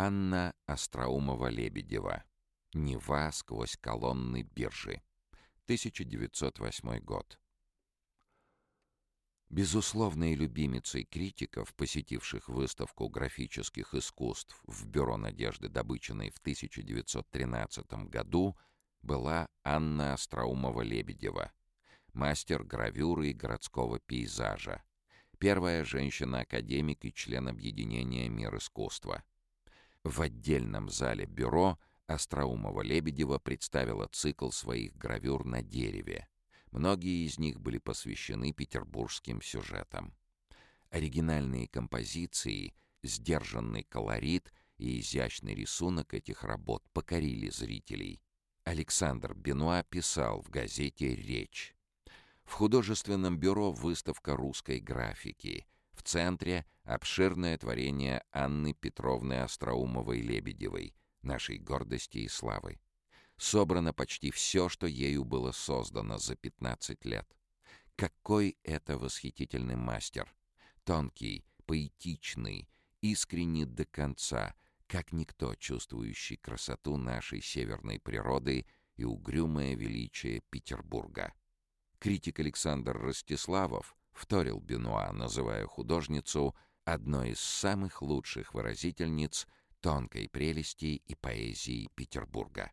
Анна Остроумова-Лебедева. Нева сквозь колонны биржи. 1908 год. Безусловной любимицей критиков, посетивших выставку графических искусств в Бюро Надежды Добычиной в 1913 году, была Анна Остроумова-Лебедева, мастер гравюры и городского пейзажа, первая женщина-академик и член объединения «Мир искусства». В отдельном зале бюро Остроумова-Лебедева представила цикл своих гравюр на дереве — Многие из них были посвящены петербургским сюжетам. Оригинальные композиции, сдержанный колорит и изящный рисунок этих работ покорили зрителей. Александр Бенуа писал в газете «Речь». В художественном бюро выставка русской графики. В центре обширное творение Анны Петровны Остроумовой-Лебедевой, нашей гордости и славы собрано почти все, что ею было создано за 15 лет. Какой это восхитительный мастер! Тонкий, поэтичный, искренний до конца, как никто чувствующий красоту нашей северной природы и угрюмое величие Петербурга. Критик Александр Ростиславов вторил Бенуа, называя художницу одной из самых лучших выразительниц тонкой прелести и поэзии Петербурга.